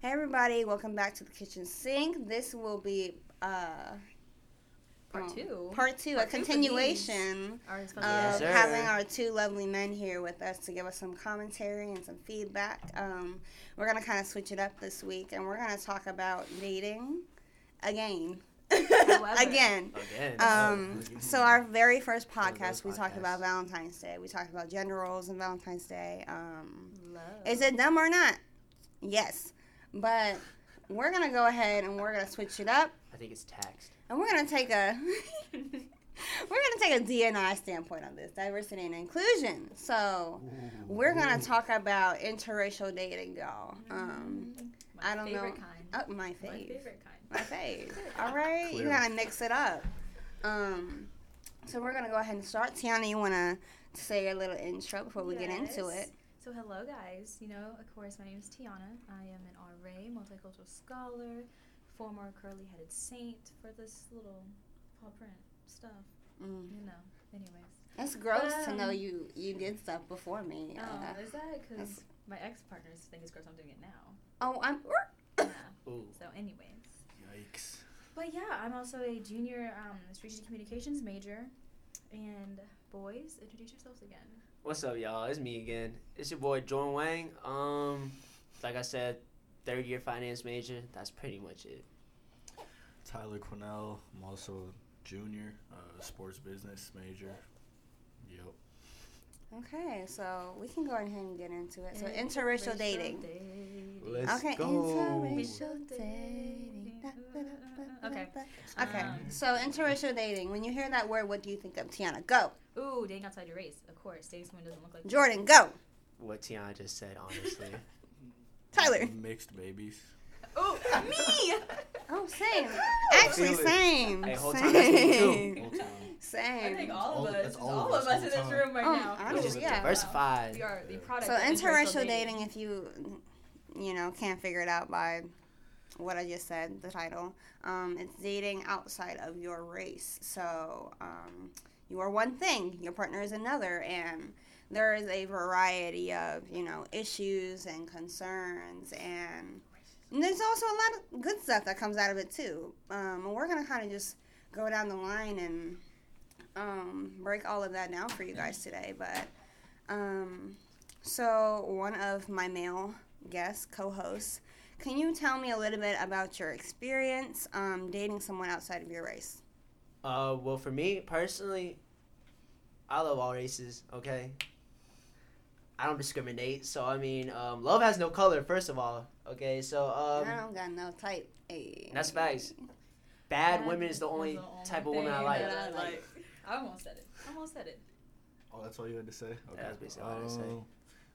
Hey everybody, welcome back to the kitchen sink. This will be uh Part um, two. Part two, Part a two continuation of Yes, having our two lovely men here with us to give us some commentary and some feedback. Um, we're gonna kind of switch it up this week, and we're gonna talk about dating again. Again. Again. Um, so our very first podcast, we talked about Valentine's Day. We talked about gender roles and Valentine's Day. Um, Love. is it dumb or not? Yes, but we're gonna go ahead and we're gonna switch it up, I think it's taxed. and we're gonna take a we're gonna take a DNI standpoint on this diversity and inclusion. So we're gonna talk about interracial dating, y'all. Um, My I don't favorite know. kind. oh, my My fave. favorite kind. my fave. All right, you gotta mix it up. Um, so we're gonna go ahead and start. Tiana, you wanna say a little intro before we get into it? So hello guys. You know, of course, my name is Tiana. I am an RA, multicultural scholar, former curly-headed saint for this little paw print stuff. Mm. You know. Anyways. It's gross to know Um, you you did stuff before me. Uh, Oh, is that because my ex-partners think it's gross I'm doing it now? oh, I'm. Yeah. Ooh. So, anyways. Yikes. But yeah, I'm also a junior um, strategic communications major. And boys, introduce yourselves again. What's up, y'all? It's me again. It's your boy Jordan Wang. Um, like I said, third year finance major. That's pretty much it. Tyler Quinnell. I'm also a junior, uh, sports business major. Yep. Okay, so we can go ahead and get into it. So interracial dating. Let's okay, go. interracial dating. Da, da, da, da, Okay. Okay, Um, so interracial dating. When you hear that word, what do you think of? Tiana, go. Ooh, dating outside your race. Of course, dating someone doesn't look like you. Jordan, go. What Tiana just said, honestly. Tyler. Mixed babies. Ooh, me! Oh, same. Actually, Feel same. Hey, whole time that's me too. Same. Time. Same. I think all all- of us, that's all, all of of us us in this time. room right Oh, now. I We Oh, just yeah. diversified. We are the product So of interracial dating, if you, you know, can't figure it out by what I just said, the title, um, it's dating outside of your race. So um, you are one thing, your partner is another, and there is a variety of, you know, issues and concerns, and, and there's also a lot of good stuff that comes out of it too. Um, and we're gonna kind of just go down the line and um, break all of that down for you guys today, but. Um, so, one of my male guests, co hosts, can you tell me a little bit about your experience um, dating someone outside of your race? Uh, well, for me personally, I love all races. Okay. I don't discriminate, so I mean, um, love has no color. First of all, okay. So um, I don't got no type. Ay. That's facts. bad women is the only type of woman I like. I like. I almost said it. I almost said it. Oh, that's all you had to say? Okay. that's basically all I had to say. Oh,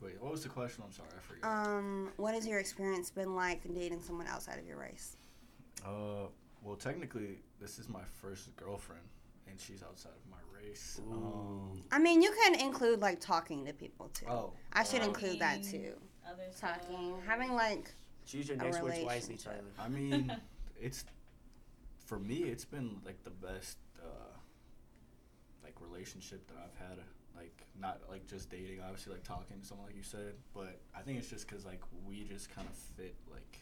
Wait, what was the question? I'm sorry, I forgot. Um, what has your experience been like dating someone outside of your race? Uh, well, technically, this is my first girlfriend, and she's outside of my race. Um, I mean, you can include like talking to people too. oh, I should uh, include that too. Other Talking, stuff. having like, Choose your next words wisely. Tyler. I mean, it's for me. It's been like the best, uh, like relationship that I've had. Like not like just dating, obviously, like talking to someone, like you said. But I think it's just because like we just kind of fit, like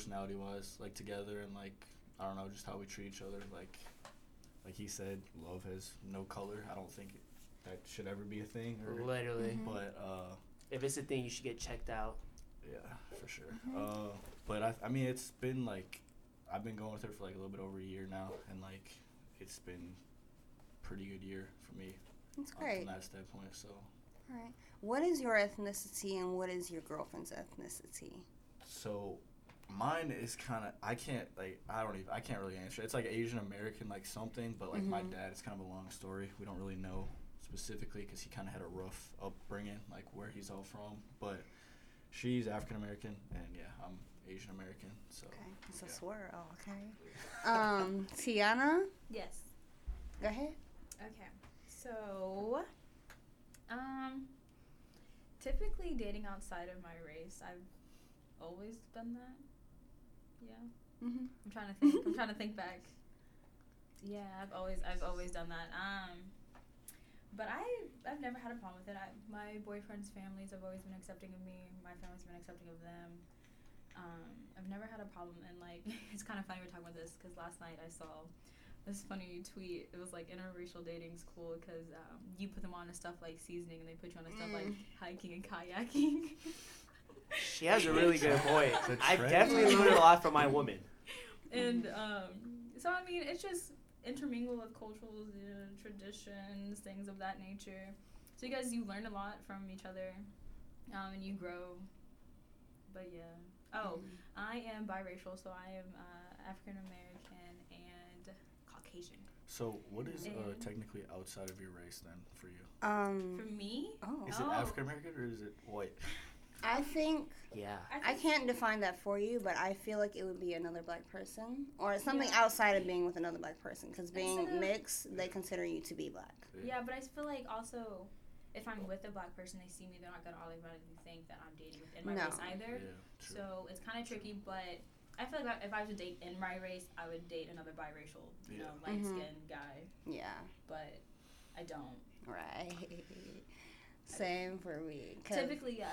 personality wise, like together, and like I don't know, just how we treat each other. Like, like he said, love has no color. I don't think that should ever be a thing. Or, Literally. Mhm. but uh, If it's a thing, you should get checked out. yeah, for sure. Uh, but I, I mean, it's been like I've been going with her for like a little bit over a year now, and like it's been pretty good year for me that's great. from that standpoint. So, All right. What is your ethnicity and what is your girlfriend's ethnicity? so mine is kind of I can't like I don't even I can't really answer. It's like Asian American like something, but like my Mhm. dad, it's kind of a long story. We don't really know specifically because he kind of had a rough upbringing, like where he's all from. But she's African American, and yeah, I'm Asian American. So. Okay, it's a swirl. Okay. Um, Tiana, Yes. go ahead. Okay. So, um, typically dating outside of my race, I've always done that. Yeah. Mm-hmm. I'm trying to think. I'm trying to think back. Yeah, I've always I've always done that. Um, but I I've never had a problem with it. I, my boyfriend's families have always been accepting of me. My family's been accepting of them. um, I've never had a problem, and like it's kind of funny we're talking about this because last night I saw this funny tweet. It was like interracial dating's cool because um, you put them on to stuff like seasoning, and they put you on to stuff like Mm. hiking and kayaking. She has a really good voice. It's a I've definitely learned a lot from my woman. and um, so I mean, it's just intermingle with cultures, uh, traditions, things of that nature. So you guys, you learn a lot from each other, um, and you grow. But yeah. Oh, I am biracial, so I am uh, African American and Caucasian. So, what is uh, technically outside of your race then for you? Um. For me, Oh. Is Oh. it African American or is it white? I think Yeah. I can't define that for you, but I feel like it would be another black person or something Yeah. outside of being with another black person. Because being Instead of- mixed, they consider you to be black. yeah, but I feel like also. If I'm with a black person, they see me, they're not gonna automatically think that I'm dating within my No. race either. Yeah. So it's kind of tricky, but I feel like if I was to date in my race, I would date another biracial, you know, Yeah. light Mhm. skinned guy. Yeah. But I don't. Right. Same for me. Typically, uh,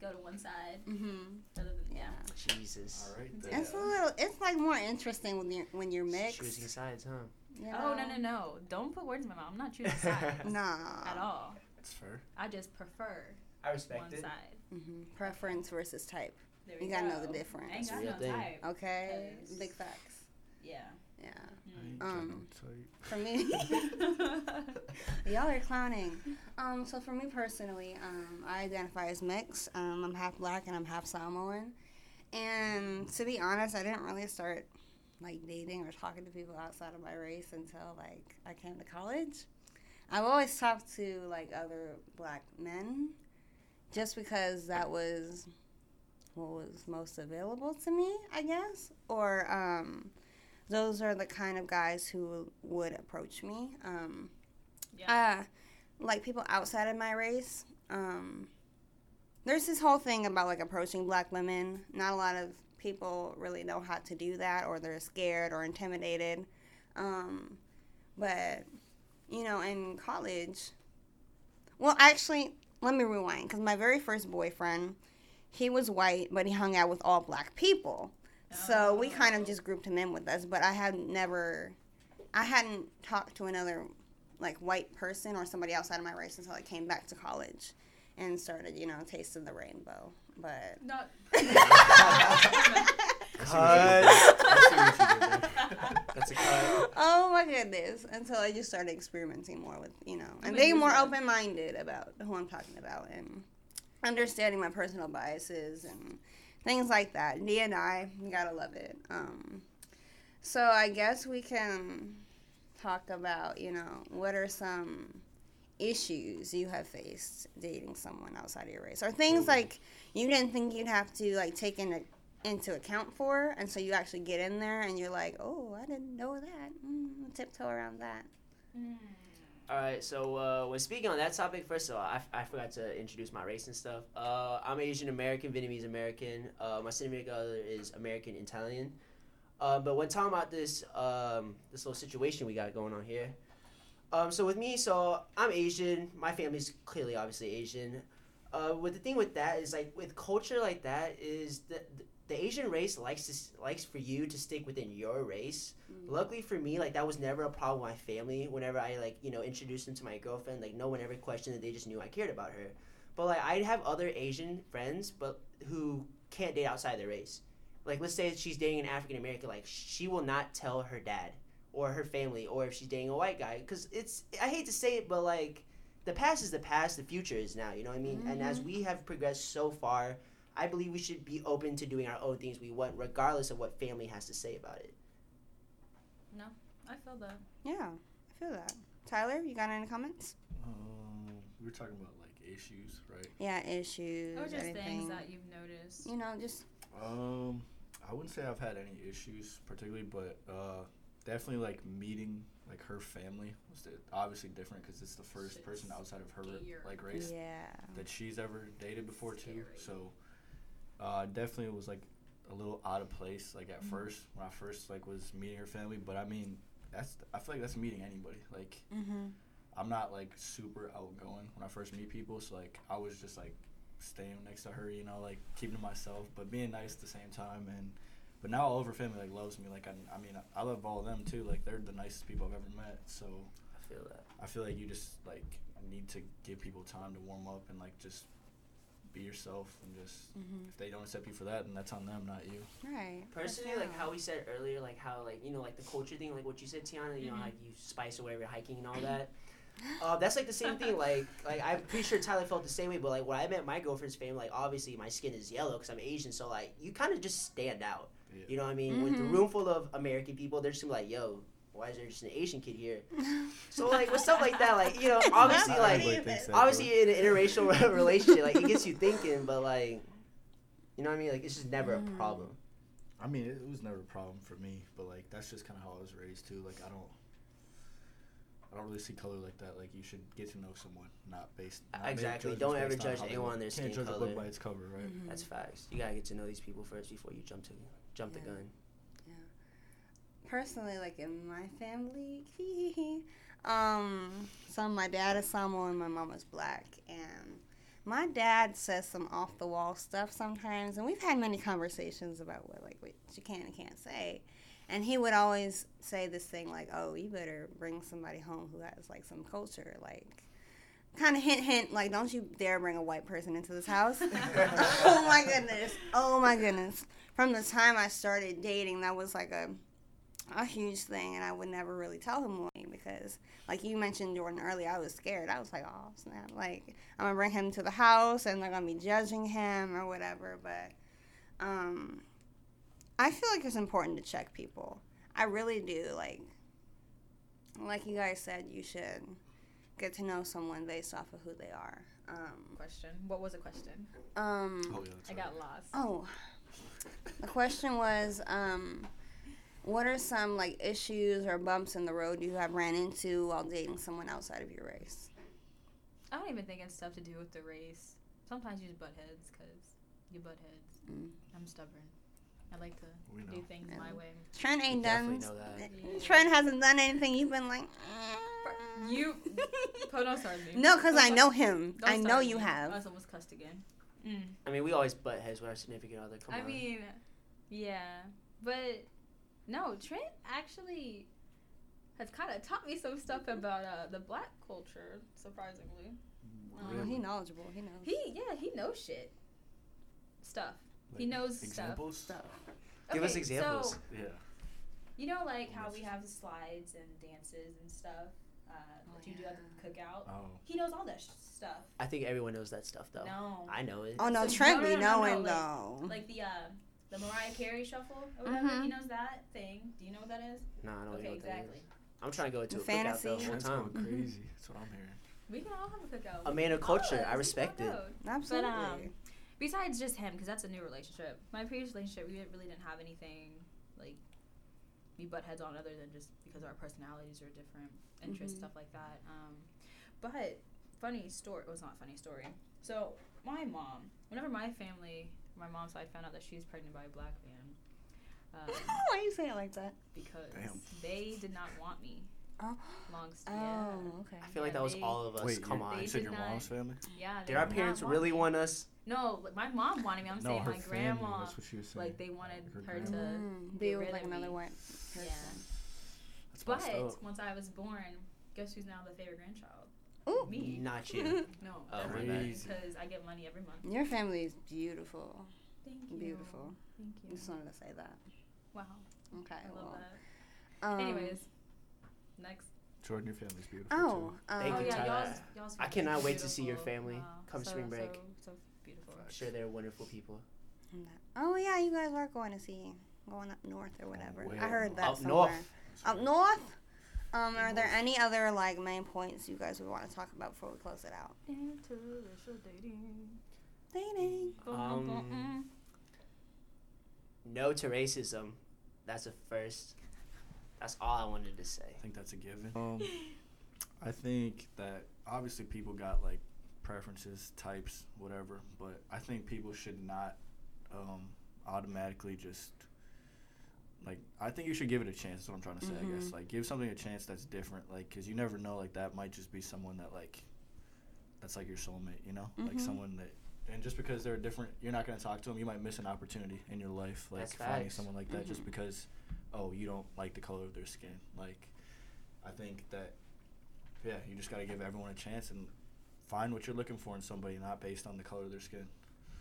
go to one side. Mm-hmm. Other than Yeah. Jesus. All right. It's then. It's a little. It's like more interesting when you're when you're mixed. Choosing sides, huh? you Oh no no no! Don't put words in my mouth. I'm not choosing sides Nah. at all. It's fair. I just prefer I respect one it. side. hmm Preference versus type. There You we gotta know the I ain't difference. got no type. Okay. Big facts. Yeah. Yeah. I Mm. ain't got Um. For me. Y'all are clowning. Um, so for me personally, um, I identify as mixed. Um, I'm half black and I'm half Samoan. And to be honest, I didn't really start like dating or talking to people outside of my race until like I came to college. I've always talked to like other black men just because that was what was most available to me, I guess. Or um, those are the kind of guys who would approach me. Um, yeah. uh, like people outside of my race. Um, there's this whole thing about like approaching black women. Not a lot of people really know how to do that, or they're scared or intimidated. Um, but you know, in college, well, actually, let me rewind because my very first boyfriend, he was white, but he hung out with all black people. So we kind of just grouped him in with us, but I had never, I hadn't talked to another like white person or somebody outside of my race until I came back to college and started, you know, tasting the rainbow. But Not. Cut. I see what you did there. That's a cut. oh my goodness, until I just started experimenting more with, you know, and being more open minded about who I'm talking about and understanding my personal biases and things like that. D and I, you gotta love it. Um, so I guess we can talk about, you know, what are some issues you have faced dating someone outside of your race, or things like you didn't think you'd have to like take into into account for, and so you actually get in there and you're like, oh, I didn't know that. Mm, tiptoe around that. Mm. All right, so uh, when speaking on that topic, first of all, I, I forgot to introduce my race and stuff. Uh, I'm Asian American, Vietnamese American. Uh, my significant other is American Italian. Uh, but when talking about this um, this little situation we got going on here, um, so with me, so I'm Asian. My family's clearly, obviously Asian. Uh, with the thing with that is like with culture like that is the the Asian race likes to likes for you to stick within your race. Mm. Luckily for me, like that was never a problem with my family. Whenever I like you know introduced them to my girlfriend, like no one ever questioned it. They just knew I cared about her. But like I'd have other Asian friends, but who can't date outside their race. Like let's say she's dating an African American, like she will not tell her dad or her family, or if she's dating a white guy, because it's I hate to say it, but like the past is the past, the future is now. You know what I mean? And as mm-hmm. we have progressed so far, I believe we should be open to doing our own things we want, regardless of what family has to say about it. No, I feel that. Yeah, I feel that. Tyler, you got any comments? Um, we were talking about like issues, right? Yeah, issues, Or just anything. things that you've noticed. you know, just Um, I wouldn't say I've had any issues particularly, but uh, definitely like meeting like her family was obviously different because it's the first Shit's person outside of her scary. like race yeah. that she's ever dated before too. So uh, definitely was like a little out of place like at Mhm. first when I first like was meeting her family. But I mean that's I feel like that's meeting anybody. Like Mm-hmm. I'm not like super outgoing when I first meet people, so like I was just like staying next to her, you know, like keeping to myself, but being nice at the same time. And but now all of her family like loves me. Like I, I mean, I love all of them too. Like they're the nicest people I've ever met. So I feel that. I feel like you just like need to give people time to warm up and like just be yourself and just Mhm. if they don't accept you for that, then that's on them, not you. Right. Personally, like how we said earlier, like how like you know like the culture thing, like what you said, Tiana, you know Mhm. how you spice or whatever hiking and all that. Uh, that's like the same thing. Like like I'm pretty sure Tyler felt the same way. But like when I met my girlfriend's family, like obviously my skin is yellow because I'm Asian, so like you kind of just stand out. Yeah. You know what I mean? With the Mhm. room full of American people, they're just gonna be like, yo. Why is there just an Asian kid here? So like with stuff like that, like you know, obviously Not like everybody thinks that, obviously in an interracial relationship, like it gets you thinking, but like, you know what I mean? Like it's just never a Mm. problem. I mean, it, it was never a problem for me, but like that's just kind of how I was raised too. Like I don't, I don't really see color like that. Like you should get to know someone, not based. Not make Exactly. Don't ever based on judge anyone look. on their Can't skin judge a color. book by its cover, right? Mhm. That's facts. You gotta get to know these people first before you jump to jump the gun. Personally, like in my family, um, so my dad is Samoan my mom is black, and my dad says some off the wall stuff sometimes, and we've had many conversations about what like what you can and can't say. And he would always say this thing like, "Oh, you better bring somebody home who has like some culture, like kind of hint, hint, like don't you dare bring a white person into this house." oh my goodness! Oh my goodness! From the time I started dating, that was like a a huge thing, and I would never really tell him why because, like you mentioned Jordan earlier, I was scared. I was like, "Oh snap!" Like I'm gonna bring him to the house, and they're gonna be judging him or whatever. But um, I feel like it's important to check people. I really do. Like, like you guys said, you should get to know someone based off of who they are. Um, Question. What was the question? um, Oh yeah. I right. got lost. Oh, the question was, um, what are some like issues or bumps in the road you have ran into while dating someone outside of your race? I don't even think it's stuff to do with the race. Sometimes you just butt heads because you butt heads. Mm. I'm stubborn. I like to We do know. things Yeah. my way. Trent ain't definitely done. know that. Yeah. Trent hasn't done anything. You've been like, "Mm." You- Oh, don't start me. no, because I know him. don't I know you me. I have. was almost cussed again. Mm. I mean, we always butt heads with our significant other. Come I on. mean, yeah, but no, Trent actually has kind of taught me some stuff about uh, the black culture. Surprisingly, Really? he knowledgeable. He knows. he yeah he knows shit stuff. he Like, knows stuff. examples. stuff. Give us examples. So, Yeah. you know, like how we have the slides and dances and stuff. Uh, Oh, that you do at the cookout. Oh. He knows all that sh- stuff. I think everyone knows that stuff though. No, I know it. Oh no, So- Trent no, be no, no, no, knowing like- though. like the uh, the Mariah Carey shuffle or whatever. Mhm. He knows that thing. Do you know what that is? No, I don't okay, know what exactly. that is. I'm trying to go to The a cookout fantasy. the whole Trent's time. going crazy. That's what I'm hearing. We can all have a cookout. A man of culture. of I respect it. all go. Absolutely. um, Besides just him, because that's a new relationship. My previous relationship, we really didn't have anything like we butt heads on other than just because our personalities are different, interests, Mhm. stuff like that. Um, but funny story. It was not funny story. So my mom, whenever my family, my mom's side found out that she was pregnant by a black man, um, Why you say it like that? because Damn. they did not want me. Oh. Long s- Oh, yeah. okay. I feel like Yeah, that was they- all of us. Wait, Come on. They You said did your not- mom's family? Yeah. they Did our did not parents want really me. want us? No, like, my mom wanted me. I'm no, saying her my family. grandma. That's what she was saying. Like they wanted Her her to. grandma. Mm, be with like of another me. white person. That's But up. once I was born, guess who's now the favorite grandchild? Ooh. Me. Not you. No, Oh, that's my bad. because I get money every month. Your family is beautiful. Thank you. Beautiful. Thank you. Just wanted to say that. Wow, Okay. I love well, that. um, Anyways, next. Jordan, your family's beautiful. Oh, too. um, Thank oh you, yeah, Tyler. y'all's, y'all's I cannot wait to see your family Wow, come so, spring break. So, so beautiful. I'm sure they're wonderful people. Oh yeah, you guys are going to see going up north or whatever. Way I heard up that Up somewhere. north. Up north. Um, are there any other like main points you guys would want to talk about before we close it out? Interracial dating. Dating. Um, No to racism. That's a first. That's all I wanted to say. I think that's a given. Um, I think that obviously people got like preferences, types, whatever, but I think people should not um, automatically just like. I think you should give it a chance. That's what I'm trying to say. I guess Mhm. like give something a chance that's different, like because you never know. Like that might just be someone that like that's like your soulmate. You know, like Mhm. someone that and just because they're different, you're not gonna talk to them. You might miss an opportunity in your life, like That's finding facts. someone like that, just Mhm. because, oh, you don't like the color of their skin. Like, I think that, yeah, you just gotta give everyone a chance and find what you're looking for in somebody, not based on the color of their skin.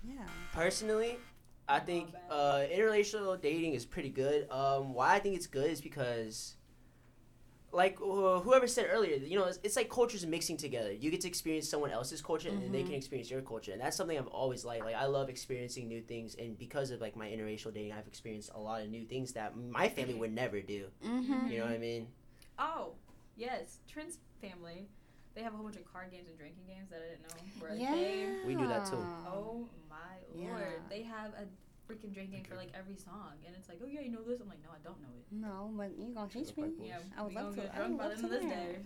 Yeah. Personally, I think bad. uh, interrelational dating is pretty good. Um, why I think it's good is because, like uh, whoever said earlier, you know, it's, it's like cultures mixing together. You get to experience someone else's culture, and they can experience your culture, and that's something I've always liked. Like I love experiencing new things, and because of like my interracial dating, I've experienced a lot of new things that my family would never do. Mm-hmm. You know what I mean? Oh, yes, Trent's family. They have a whole bunch of card games and drinking games that I didn't know. Where Yeah. they, We do that too. oh my Yeah. lord, they have a freaking drinking game for like every song, and it's like, oh yeah, you know this. I'm like, no, I don't know it. No, but you're gonna teach me? like boys. Yeah, I would we love gonna to- get I drunk would by the love end of to this learn. day.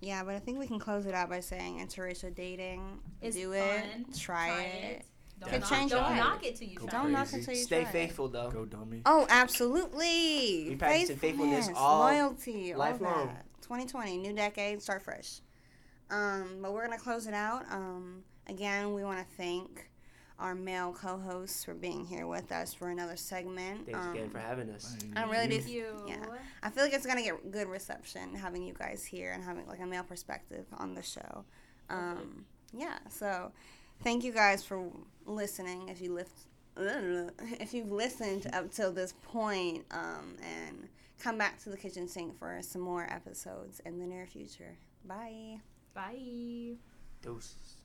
Yeah, but I think we can close it out by saying interracial dating. It's do fun. it. Try, it. Don't Could knock, change your don't life. knock it till you Go try Don't knock it until you Stay try it. faithful though. Go dummy. Oh, absolutely. We practicing faithfulness all- loyalty, all lifelong. that. 2020, new decade, start fresh. Um, but we're gonna close it out. Um, again, we want to thank our male co-hosts for being here with us for another segment. Thanks again Um, for having us. I really do Thank you. yeah. I feel like it's gonna get good reception having you guys here and having like a male perspective on the show. Um, yeah, so thank you guys for listening. If you lift, if you've listened up till this point, um, and come back to the kitchen sink for some more episodes in the near future. Bye. Bye. Deuces.